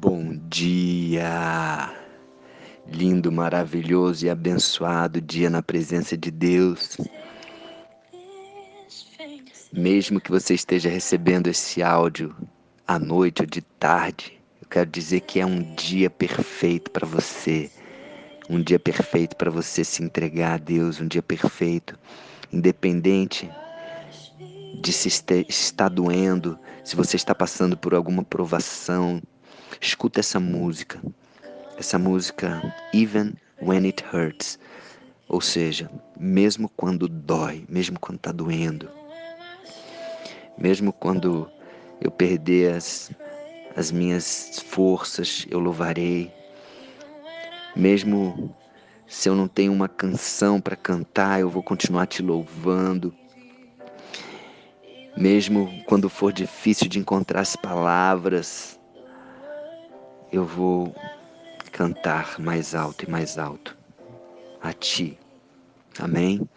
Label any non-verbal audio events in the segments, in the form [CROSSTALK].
Bom dia! Lindo, maravilhoso e abençoado dia na presença de Deus. Mesmo que você esteja recebendo esse áudio à noite ou de tarde, eu quero dizer que é um dia perfeito para você. Um dia perfeito para você se entregar a Deus, um dia perfeito, independente de se estar doendo, se você está passando por alguma provação, escuta essa música. Essa música Even When It Hurts. Ou seja, mesmo quando dói, mesmo quando está doendo, mesmo quando eu perder as, as minhas forças, eu louvarei. Mesmo se eu não tenho uma canção para cantar, eu vou continuar te louvando. Mesmo quando for difícil de encontrar as palavras, eu vou cantar mais alto e mais alto a Ti. Amém?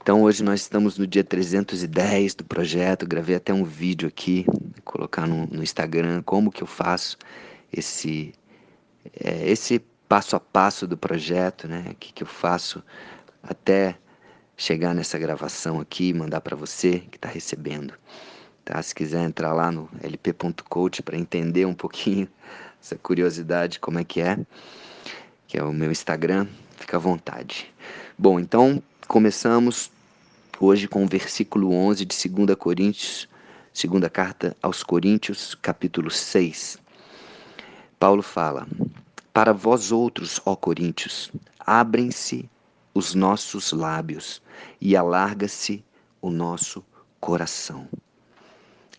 Então hoje nós estamos no dia 310 do projeto, gravei até um vídeo aqui, colocar no, no Instagram como que eu faço esse, é, esse passo a passo do projeto, né? O que, que eu faço até chegar nessa gravação aqui e mandar para você que está recebendo. Tá? Se quiser entrar lá no lp.coach para entender um pouquinho [LAUGHS] essa curiosidade, como é que é, que é o meu Instagram, fica à vontade. Bom, então começamos hoje com o versículo 11 de 2 Coríntios, segunda carta aos Coríntios, capítulo 6. Paulo fala: Para vós outros, ó Coríntios, abrem-se os nossos lábios e alarga-se o nosso coração.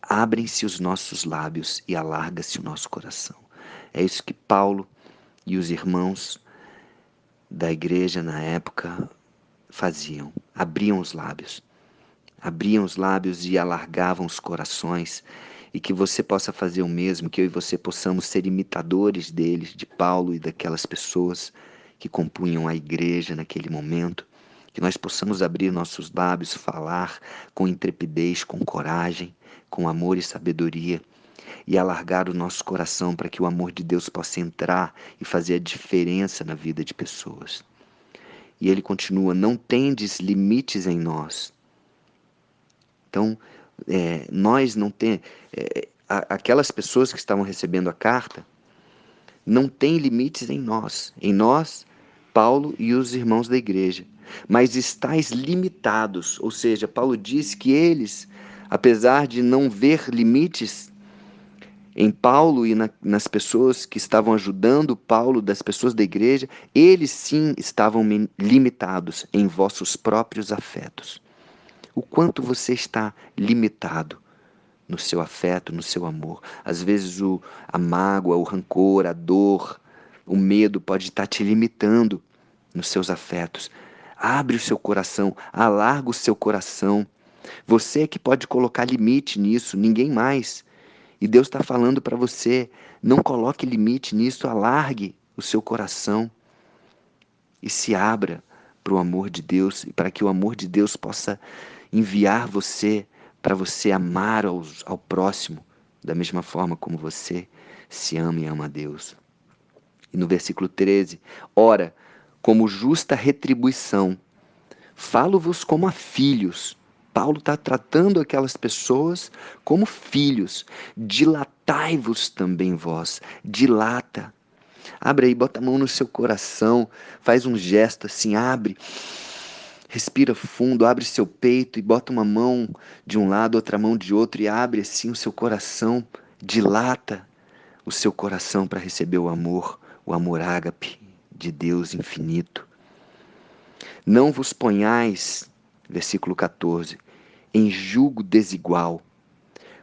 Abrem-se os nossos lábios e alarga-se o nosso coração. É isso que Paulo e os irmãos da igreja na época faziam. Abriam os lábios. Abriam os lábios e alargavam os corações. E que você possa fazer o mesmo, que eu e você possamos ser imitadores deles, de Paulo e daquelas pessoas que compunham a igreja naquele momento, que nós possamos abrir nossos lábios, falar com intrepidez, com coragem, com amor e sabedoria e alargar o nosso coração para que o amor de Deus possa entrar e fazer a diferença na vida de pessoas. E ele continua: Não tendes limites em nós. Então, é, nós não tem é, aquelas pessoas que estavam recebendo a carta não têm limites em nós. Em nós Paulo e os irmãos da igreja, mas estáis limitados, ou seja, Paulo diz que eles, apesar de não ver limites em Paulo e na, nas pessoas que estavam ajudando Paulo, das pessoas da igreja, eles sim estavam limitados em vossos próprios afetos. O quanto você está limitado no seu afeto, no seu amor. Às vezes o, a mágoa, o rancor, a dor, o medo pode estar te limitando nos seus afetos. Abre o seu coração, alarga o seu coração. Você é que pode colocar limite nisso, ninguém mais. E Deus está falando para você: não coloque limite nisso, alargue o seu coração e se abra para o amor de Deus e para que o amor de Deus possa enviar você para você amar ao próximo da mesma forma como você se ama e ama a Deus. E no versículo 13, ora, como justa retribuição, falo-vos como a filhos. Paulo está tratando aquelas pessoas como filhos. Dilatai-vos também vós. Dilata. Abre aí, bota a mão no seu coração, faz um gesto assim, abre. Respira fundo, abre seu peito e bota uma mão de um lado, outra mão de outro e abre assim o seu coração. Dilata o seu coração para receber o amor o amor ágape de Deus infinito. Não vos ponhais, versículo 14, em julgo desigual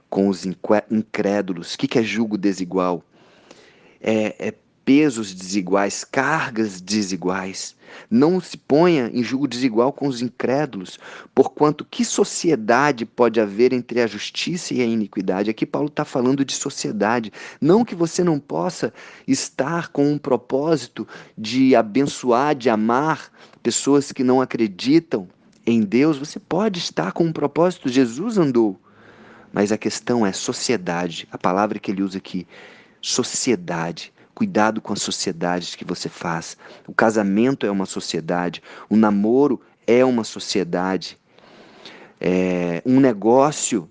com os incrédulos. O que é julgo desigual? É, é pesos desiguais, cargas desiguais. Não se ponha em julgo desigual com os incrédulos, porquanto que sociedade pode haver entre a justiça e a iniquidade? Aqui Paulo está falando de sociedade. Não que você não possa estar com um propósito de abençoar, de amar pessoas que não acreditam em Deus, você pode estar com um propósito. Jesus andou Mas a questão é sociedade, a palavra que ele usa aqui, sociedade. Cuidado com as sociedades que você faz. O casamento é uma sociedade, o namoro é uma sociedade. É, um negócio,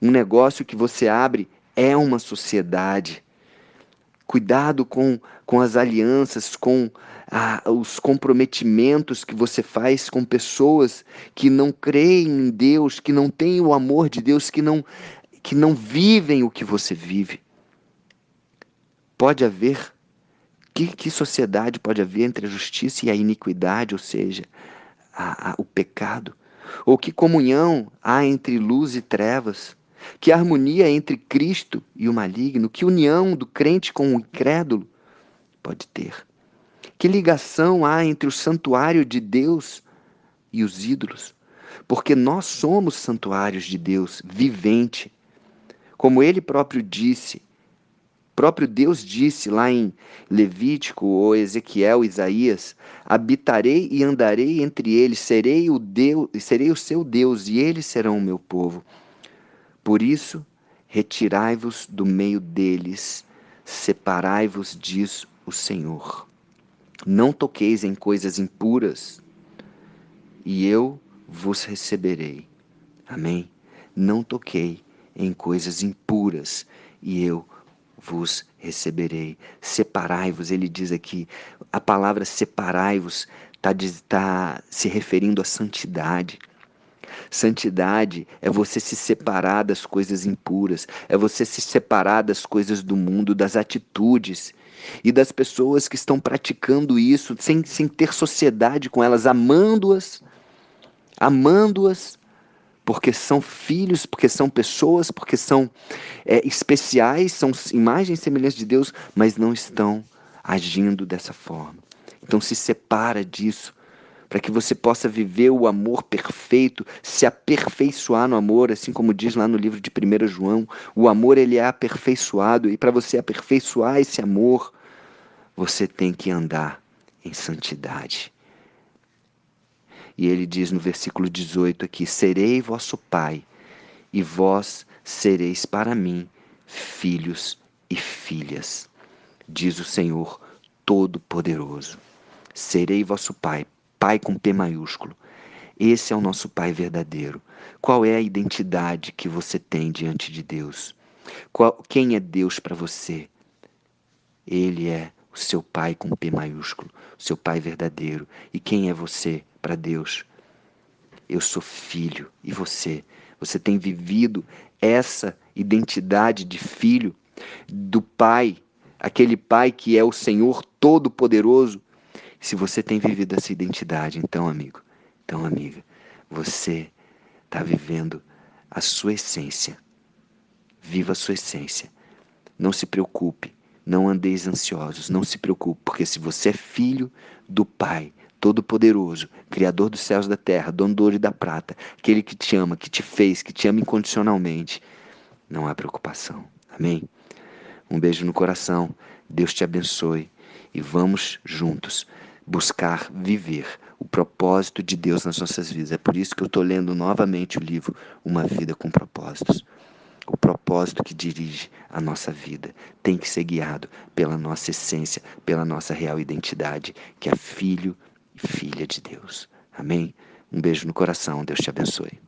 um negócio que você abre é uma sociedade. Cuidado com, com as alianças, com ah, os comprometimentos que você faz com pessoas que não creem em Deus, que não têm o amor de Deus, que não, que não vivem o que você vive. Pode haver. Que, que sociedade pode haver entre a justiça e a iniquidade, ou seja, a, a, o pecado? Ou que comunhão há entre luz e trevas? Que harmonia entre Cristo e o maligno? Que união do crente com o incrédulo pode ter? Que ligação há entre o santuário de Deus e os ídolos? Porque nós somos santuários de Deus vivente. Como ele próprio disse, próprio Deus disse lá em Levítico ou Ezequiel, Isaías: Habitarei e andarei entre eles, serei o Deus, serei o seu Deus e eles serão o meu povo. Por isso, retirai-vos do meio deles, separai-vos, diz o Senhor. Não toqueis em coisas impuras, e eu vos receberei. Amém? Não toquei em coisas impuras, e eu vos receberei. Separai-vos, ele diz aqui, a palavra separai-vos está tá se referindo à santidade. Santidade é você se separar das coisas impuras, é você se separar das coisas do mundo, das atitudes e das pessoas que estão praticando isso sem, sem ter sociedade com elas, amando-as, amando-as, porque são filhos, porque são pessoas, porque são é, especiais, são imagens semelhanças de Deus, mas não estão agindo dessa forma. Então se separa disso para que você possa viver o amor perfeito, se aperfeiçoar no amor, assim como diz lá no livro de 1 João, o amor ele é aperfeiçoado e para você aperfeiçoar esse amor, você tem que andar em santidade. E ele diz no versículo 18 aqui: Serei vosso Pai, e vós sereis para mim filhos e filhas, diz o Senhor Todo-Poderoso. Serei vosso Pai, Pai com P maiúsculo. Esse é o nosso Pai verdadeiro. Qual é a identidade que você tem diante de Deus? Qual, quem é Deus para você? Ele é o seu Pai com P maiúsculo, o seu Pai verdadeiro. E quem é você para Deus? Eu sou filho. E você? Você tem vivido essa identidade de filho do Pai, aquele Pai que é o Senhor Todo-Poderoso? Se você tem vivido essa identidade, então, amigo, então, amiga, você está vivendo a sua essência. Viva a sua essência. Não se preocupe, não andeis ansiosos, não se preocupe, porque se você é filho do Pai, Todo-Poderoso, Criador dos céus e da terra, dono do ouro e da prata, aquele que te ama, que te fez, que te ama incondicionalmente, não há preocupação. Amém? Um beijo no coração, Deus te abençoe e vamos juntos buscar viver o propósito de Deus nas nossas vidas. É por isso que eu estou lendo novamente o livro Uma Vida com Propósitos. O propósito que dirige a nossa vida tem que ser guiado pela nossa essência, pela nossa real identidade, que é filho e filha de Deus. Amém? Um beijo no coração. Deus te abençoe.